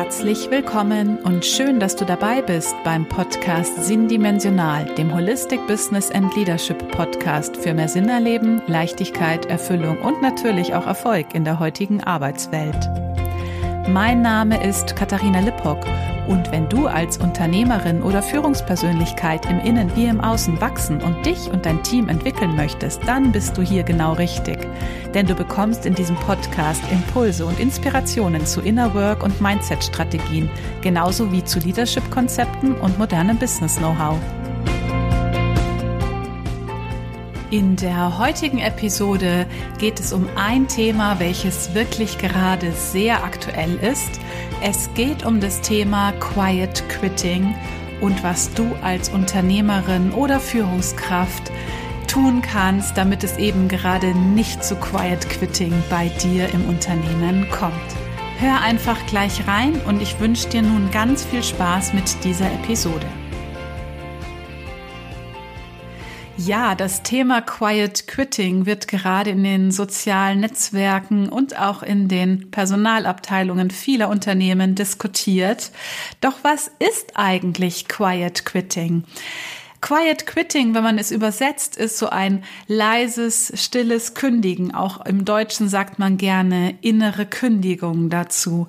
Herzlich willkommen und schön, dass du dabei bist beim Podcast Sinndimensional, dem Holistic Business and Leadership Podcast für mehr Sinn erleben, Leichtigkeit, Erfüllung und natürlich auch Erfolg in der heutigen Arbeitswelt. Mein Name ist Katharina Lippock und wenn du als Unternehmerin oder Führungspersönlichkeit im Innen wie im Außen wachsen und dich und dein Team entwickeln möchtest, dann bist du hier genau richtig. Denn du bekommst in diesem Podcast Impulse und Inspirationen zu Inner Work und Mindset-Strategien, genauso wie zu Leadership-Konzepten und modernem Business-Know-how. In der heutigen Episode geht es um ein Thema, welches wirklich gerade sehr aktuell ist. Es geht um das Thema Quiet Quitting und was du als Unternehmerin oder Führungskraft tun kannst, damit es eben gerade nicht zu Quiet Quitting bei dir im Unternehmen kommt. Hör einfach gleich rein und ich wünsche dir nun ganz viel Spaß mit dieser Episode. Ja, das Thema Quiet Quitting wird gerade in den sozialen Netzwerken und auch in den Personalabteilungen vieler Unternehmen diskutiert. Doch was ist eigentlich Quiet Quitting? Quiet Quitting, wenn man es übersetzt, ist so ein leises, stilles Kündigen. Auch im Deutschen sagt man gerne innere Kündigung dazu.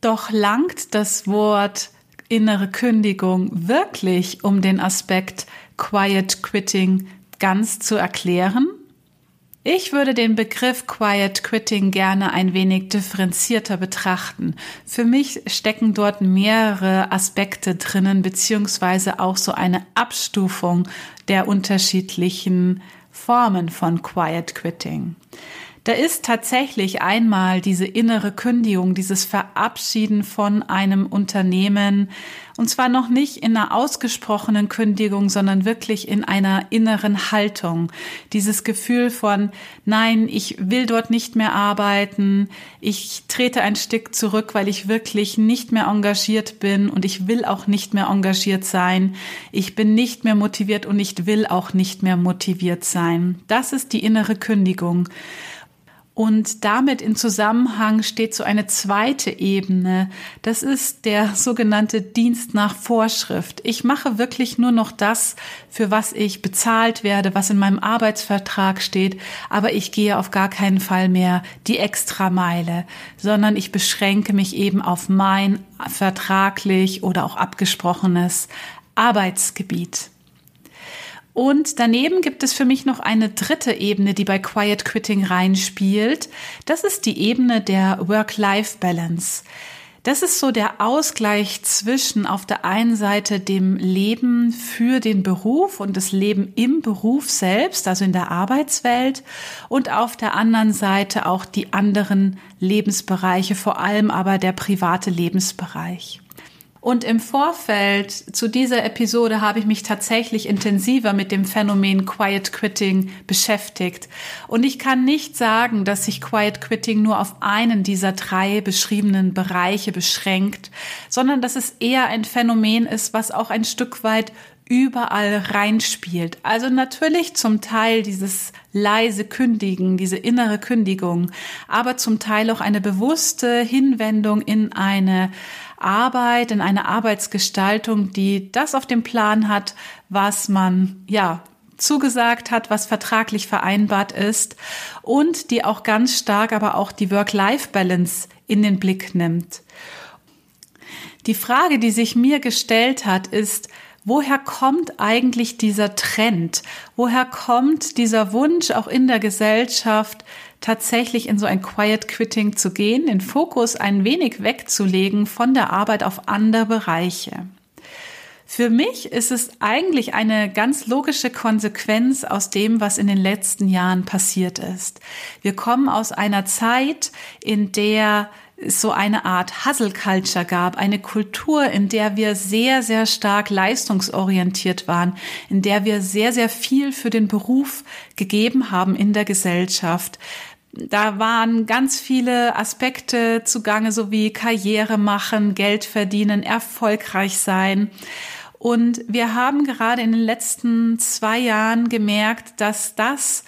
Doch langt das Wort innere Kündigung wirklich um den Aspekt Quiet Quitting ganz zu erklären? Ich würde den Begriff Quiet Quitting gerne ein wenig differenzierter betrachten. Für mich stecken dort mehrere Aspekte drinnen, beziehungsweise auch so eine Abstufung der unterschiedlichen Formen von Quiet Quitting. Da ist tatsächlich einmal diese innere Kündigung, dieses Verabschieden von einem Unternehmen, und zwar noch nicht in einer ausgesprochenen Kündigung, sondern wirklich in einer inneren Haltung. Dieses Gefühl von, nein, ich will dort nicht mehr arbeiten, ich trete ein Stück zurück, weil ich wirklich nicht mehr engagiert bin und ich will auch nicht mehr engagiert sein. Ich bin nicht mehr motiviert und ich will auch nicht mehr motiviert sein. Das ist die innere Kündigung. Und damit in Zusammenhang steht so eine zweite Ebene. Das ist der sogenannte Dienst nach Vorschrift. Ich mache wirklich nur noch das, für was ich bezahlt werde, was in meinem Arbeitsvertrag steht, aber ich gehe auf gar keinen Fall mehr die Extrameile, sondern ich beschränke mich eben auf mein vertraglich oder auch abgesprochenes Arbeitsgebiet. Und daneben gibt es für mich noch eine dritte Ebene, die bei Quiet Quitting reinspielt. Das ist die Ebene der Work-Life-Balance. Das ist so der Ausgleich zwischen auf der einen Seite dem Leben für den Beruf und das Leben im Beruf selbst, also in der Arbeitswelt, und auf der anderen Seite auch die anderen Lebensbereiche, vor allem aber der private Lebensbereich. Und im Vorfeld zu dieser Episode habe ich mich tatsächlich intensiver mit dem Phänomen Quiet Quitting beschäftigt. Und ich kann nicht sagen, dass sich Quiet Quitting nur auf einen dieser drei beschriebenen Bereiche beschränkt, sondern dass es eher ein Phänomen ist, was auch ein Stück weit überall reinspielt. Also natürlich zum Teil dieses leise Kündigen, diese innere Kündigung, aber zum Teil auch eine bewusste Hinwendung in eine Arbeit, in eine Arbeitsgestaltung, die das auf dem Plan hat, was man, ja, zugesagt hat, was vertraglich vereinbart ist und die auch ganz stark aber auch die Work-Life-Balance in den Blick nimmt. Die Frage, die sich mir gestellt hat, ist, woher kommt eigentlich dieser Trend? Woher kommt dieser Wunsch auch in der Gesellschaft, tatsächlich in so ein Quiet Quitting zu gehen, den Fokus ein wenig wegzulegen von der Arbeit auf andere Bereiche. Für mich ist es eigentlich eine ganz logische Konsequenz aus dem, was in den letzten Jahren passiert ist. Wir kommen aus einer Zeit, in der so eine Art Hustle Culture gab, eine Kultur, in der wir sehr, sehr stark leistungsorientiert waren, in der wir sehr, sehr viel für den Beruf gegeben haben in der Gesellschaft. Da waren ganz viele Aspekte zugange, so wie Karriere machen, Geld verdienen, erfolgreich sein. Und wir haben gerade in den letzten zwei Jahren gemerkt, dass das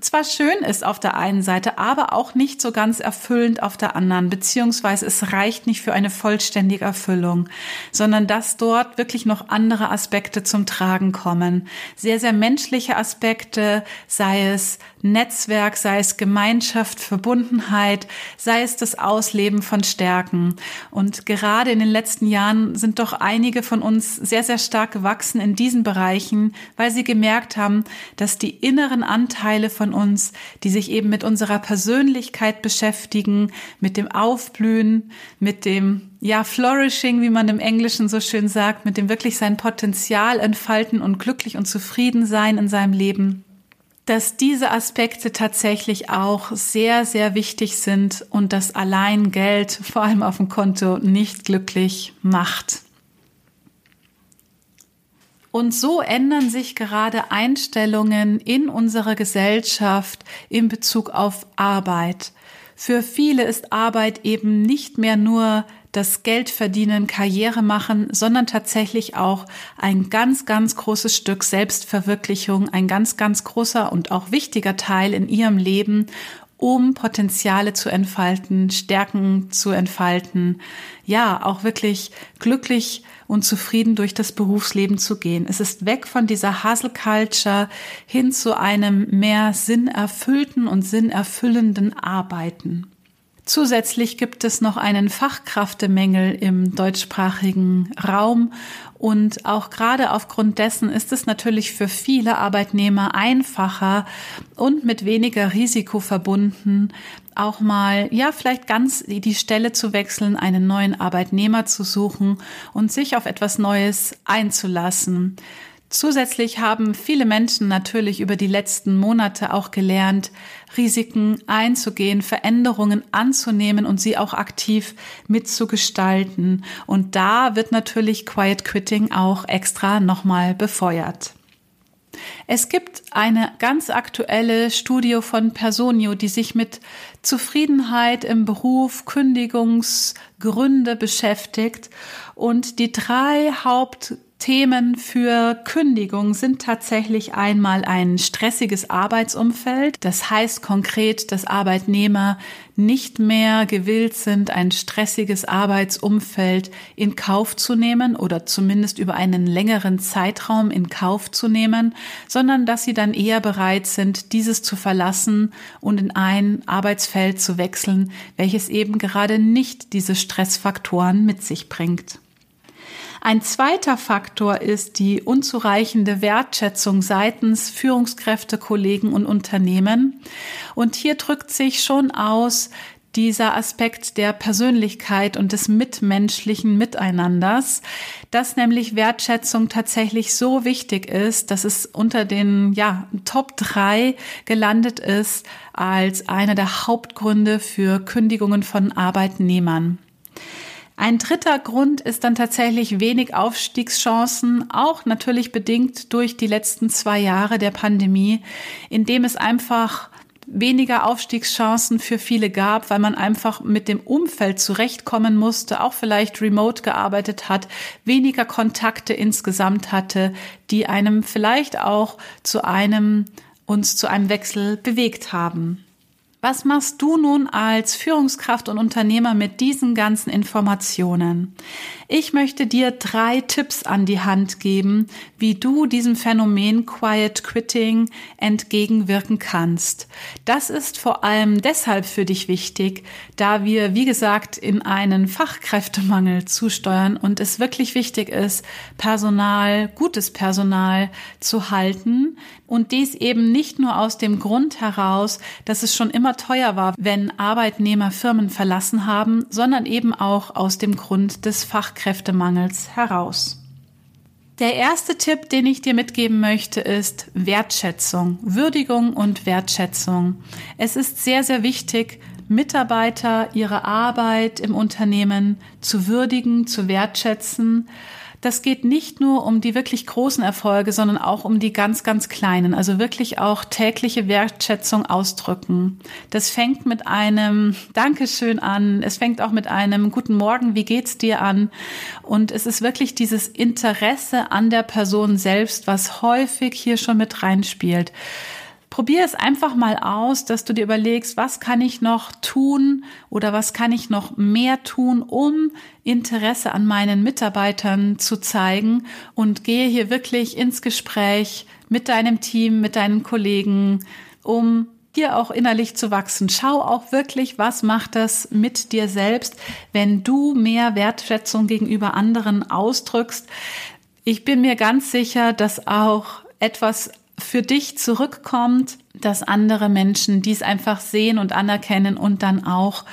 zwar schön ist auf der einen Seite, aber auch nicht so ganz erfüllend auf der anderen, beziehungsweise es reicht nicht für eine vollständige Erfüllung, sondern dass dort wirklich noch andere Aspekte zum Tragen kommen. Sehr, sehr menschliche Aspekte, sei es Netzwerk, sei es Gemeinschaft, Verbundenheit, sei es das Ausleben von Stärken. Und gerade in den letzten Jahren sind doch einige von uns sehr, sehr stark gewachsen in diesen Bereichen, weil sie gemerkt haben, dass die inneren Anteile von uns, die sich eben mit unserer Persönlichkeit beschäftigen, mit dem Aufblühen, mit dem ja, flourishing, wie man im Englischen so schön sagt, mit dem wirklich sein Potenzial entfalten und glücklich und zufrieden sein in seinem Leben, dass diese Aspekte tatsächlich auch sehr, sehr wichtig sind und dass allein Geld, vor allem auf dem Konto, nicht glücklich macht. Und so ändern sich gerade Einstellungen in unserer Gesellschaft in Bezug auf Arbeit. Für viele ist Arbeit eben nicht mehr nur das Geld verdienen, Karriere machen, sondern tatsächlich auch ein ganz, ganz großes Stück Selbstverwirklichung, ein ganz, ganz großer und auch wichtiger Teil in ihrem Leben, um Potenziale zu entfalten, Stärken zu entfalten, ja, auch wirklich glücklich und zufrieden durch das Berufsleben zu gehen. Es ist weg von dieser Hustle Culture hin zu einem mehr sinnerfüllten und sinnerfüllenden Arbeiten. Zusätzlich gibt es noch einen Fachkräftemängel im deutschsprachigen Raum und auch gerade aufgrund dessen ist es natürlich für viele Arbeitnehmer einfacher und mit weniger Risiko verbunden, auch mal, ja, vielleicht ganz die Stelle zu wechseln, einen neuen Arbeitnehmer zu suchen und sich auf etwas Neues einzulassen. Zusätzlich haben viele Menschen natürlich über die letzten Monate auch gelernt, Risiken einzugehen, Veränderungen anzunehmen und sie auch aktiv mitzugestalten. Und da wird natürlich Quiet Quitting auch extra nochmal befeuert. Es gibt eine ganz aktuelle Studie von Personio, die sich mit Zufriedenheit im Beruf, Kündigungsgründe beschäftigt und die drei Haupt Themen für Kündigung sind tatsächlich einmal ein stressiges Arbeitsumfeld. Das heißt konkret, dass Arbeitnehmer nicht mehr gewillt sind, ein stressiges Arbeitsumfeld in Kauf zu nehmen oder zumindest über einen längeren Zeitraum in Kauf zu nehmen, sondern dass sie dann eher bereit sind, dieses zu verlassen und in ein Arbeitsfeld zu wechseln, welches eben gerade nicht diese Stressfaktoren mit sich bringt. Ein zweiter Faktor ist die unzureichende Wertschätzung seitens Führungskräfte, Kollegen und Unternehmen. Und hier drückt sich schon aus, dieser Aspekt der Persönlichkeit und des mitmenschlichen Miteinanders, dass nämlich Wertschätzung tatsächlich so wichtig ist, dass es unter den ja, Top drei gelandet ist als einer der Hauptgründe für Kündigungen von Arbeitnehmern. Ein dritter Grund ist dann tatsächlich wenig Aufstiegschancen, auch natürlich bedingt durch die letzten zwei Jahre der Pandemie, in dem es einfach weniger Aufstiegschancen für viele gab, weil man einfach mit dem Umfeld zurechtkommen musste, auch vielleicht remote gearbeitet hat, weniger Kontakte insgesamt hatte, die einem vielleicht auch zu einem uns zu einem Wechsel bewegt haben. Was machst du nun als Führungskraft und Unternehmer mit diesen ganzen Informationen? Ich möchte dir drei Tipps an die Hand geben, wie du diesem Phänomen Quiet Quitting entgegenwirken kannst. Das ist vor allem deshalb für dich wichtig, da wir, wie gesagt, in einen Fachkräftemangel zusteuern und es wirklich wichtig ist, Personal, gutes Personal zu halten. Und dies eben nicht nur aus dem Grund heraus, dass es schon immer teuer war, wenn Arbeitnehmer Firmen verlassen haben, sondern eben auch aus dem Grund des Fachkräftemangels. Fachkräftemangels heraus. Der erste Tipp, den ich dir mitgeben möchte, ist Wertschätzung, Würdigung und Wertschätzung. Es ist sehr, sehr wichtig, Mitarbeiter ihre Arbeit im Unternehmen zu würdigen, zu wertschätzen das geht nicht nur um die wirklich großen Erfolge, sondern auch um die ganz, ganz kleinen. Also wirklich auch tägliche Wertschätzung ausdrücken. Das fängt mit einem Dankeschön an. Es fängt auch mit einem Guten Morgen, wie geht's dir an? Und es ist wirklich dieses Interesse an der Person selbst, was häufig hier schon mit reinspielt. Probier es einfach mal aus, dass du dir überlegst, was kann ich noch tun oder was kann ich noch mehr tun, um Interesse an meinen Mitarbeitern zu zeigen und gehe hier wirklich ins Gespräch mit deinem Team, mit deinen Kollegen, um hier auch innerlich zu wachsen. Schau auch wirklich, was macht das mit dir selbst, wenn du mehr Wertschätzung gegenüber anderen ausdrückst. Ich bin mir ganz sicher, dass auch etwas für dich zurückkommt, dass andere Menschen dies einfach sehen und anerkennen und dann auch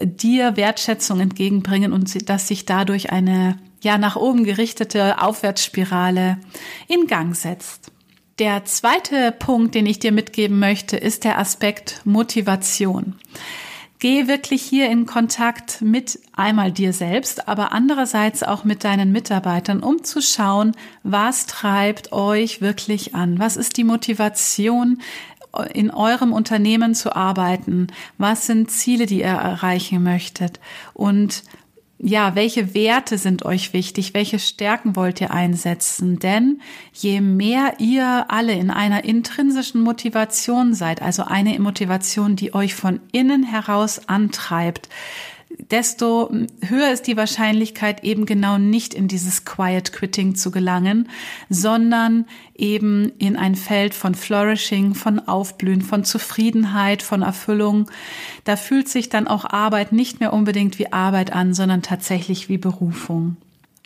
dir Wertschätzung entgegenbringen und dass sich dadurch eine ja nach oben gerichtete Aufwärtsspirale in Gang setzt. Der zweite Punkt, den ich dir mitgeben möchte, ist der Aspekt Motivation. Geh wirklich hier in Kontakt mit einmal dir selbst, aber andererseits auch mit deinen Mitarbeitern, um zu schauen, was treibt euch wirklich an? Was ist die Motivation, in eurem Unternehmen zu arbeiten? Was sind Ziele, die ihr erreichen möchtet? Und ja, welche Werte sind euch wichtig? Welche Stärken wollt ihr einsetzen? Denn je mehr ihr alle in einer intrinsischen Motivation seid, also eine Motivation, die euch von innen heraus antreibt, desto höher ist die Wahrscheinlichkeit, eben genau nicht in dieses Quiet Quitting zu gelangen, sondern eben in ein Feld von Flourishing, von Aufblühen, von Zufriedenheit, von Erfüllung. Da fühlt sich dann auch Arbeit nicht mehr unbedingt wie Arbeit an, sondern tatsächlich wie Berufung.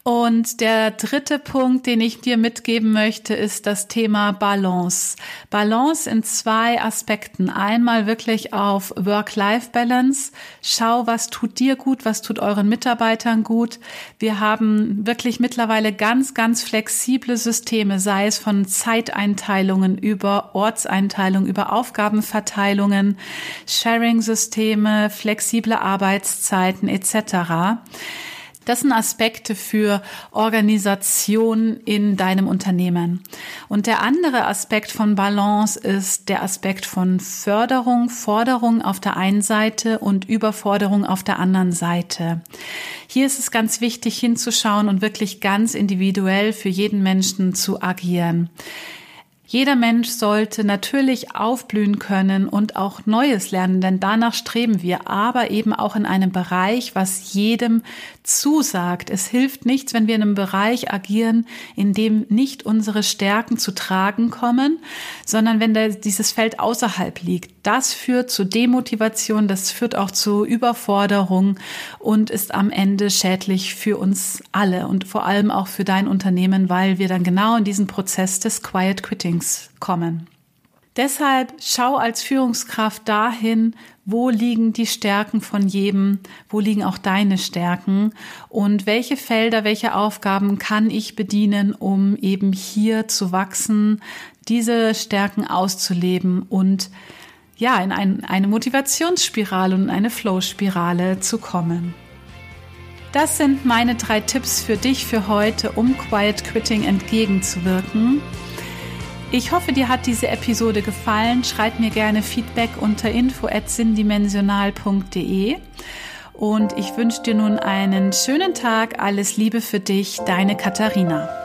Und der dritte Punkt, den ich dir mitgeben möchte, ist das Thema Balance. Balance in zwei Aspekten. Einmal wirklich auf Work-Life-Balance. Schau, was tut dir gut, was tut euren Mitarbeitern gut. Wir haben wirklich mittlerweile ganz, ganz flexible Systeme, sei es von Zeiteinteilungen über Ortseinteilungen, über Aufgabenverteilungen, Sharing-Systeme, flexible Arbeitszeiten etc. Das sind Aspekte für Organisation in deinem Unternehmen. Und der andere Aspekt von Balance ist der Aspekt von Förderung, Forderung auf der einen Seite und Überforderung auf der anderen Seite. Hier ist es ganz wichtig hinzuschauen und wirklich ganz individuell für jeden Menschen zu agieren. Jeder Mensch sollte natürlich aufblühen können und auch Neues lernen, denn danach streben wir, aber eben auch in einem Bereich, was jedem zusagt. Es hilft nichts, wenn wir in einem Bereich agieren, in dem nicht unsere Stärken zu tragen kommen, sondern wenn dieses Feld außerhalb liegt. Das führt zu Demotivation, das führt auch zu Überforderung und ist am Ende schädlich für uns alle und vor allem auch für dein Unternehmen, weil wir dann genau in diesen Prozess des Quiet Quittings kommen. Deshalb schau als Führungskraft dahin, wo liegen die Stärken von jedem, wo liegen auch deine Stärken und welche Felder, welche Aufgaben kann ich bedienen, um eben hier zu wachsen, diese Stärken auszuleben und ja, in ein, eine Motivationsspirale und eine Flow-Spirale zu kommen. Das sind meine drei Tipps für dich für heute, um Quiet Quitting entgegenzuwirken. Ich hoffe, dir hat diese Episode gefallen. Schreib mir gerne Feedback unter info@sinndimensional.de. Und ich wünsche dir nun einen schönen Tag. Alles Liebe für dich, deine Katharina.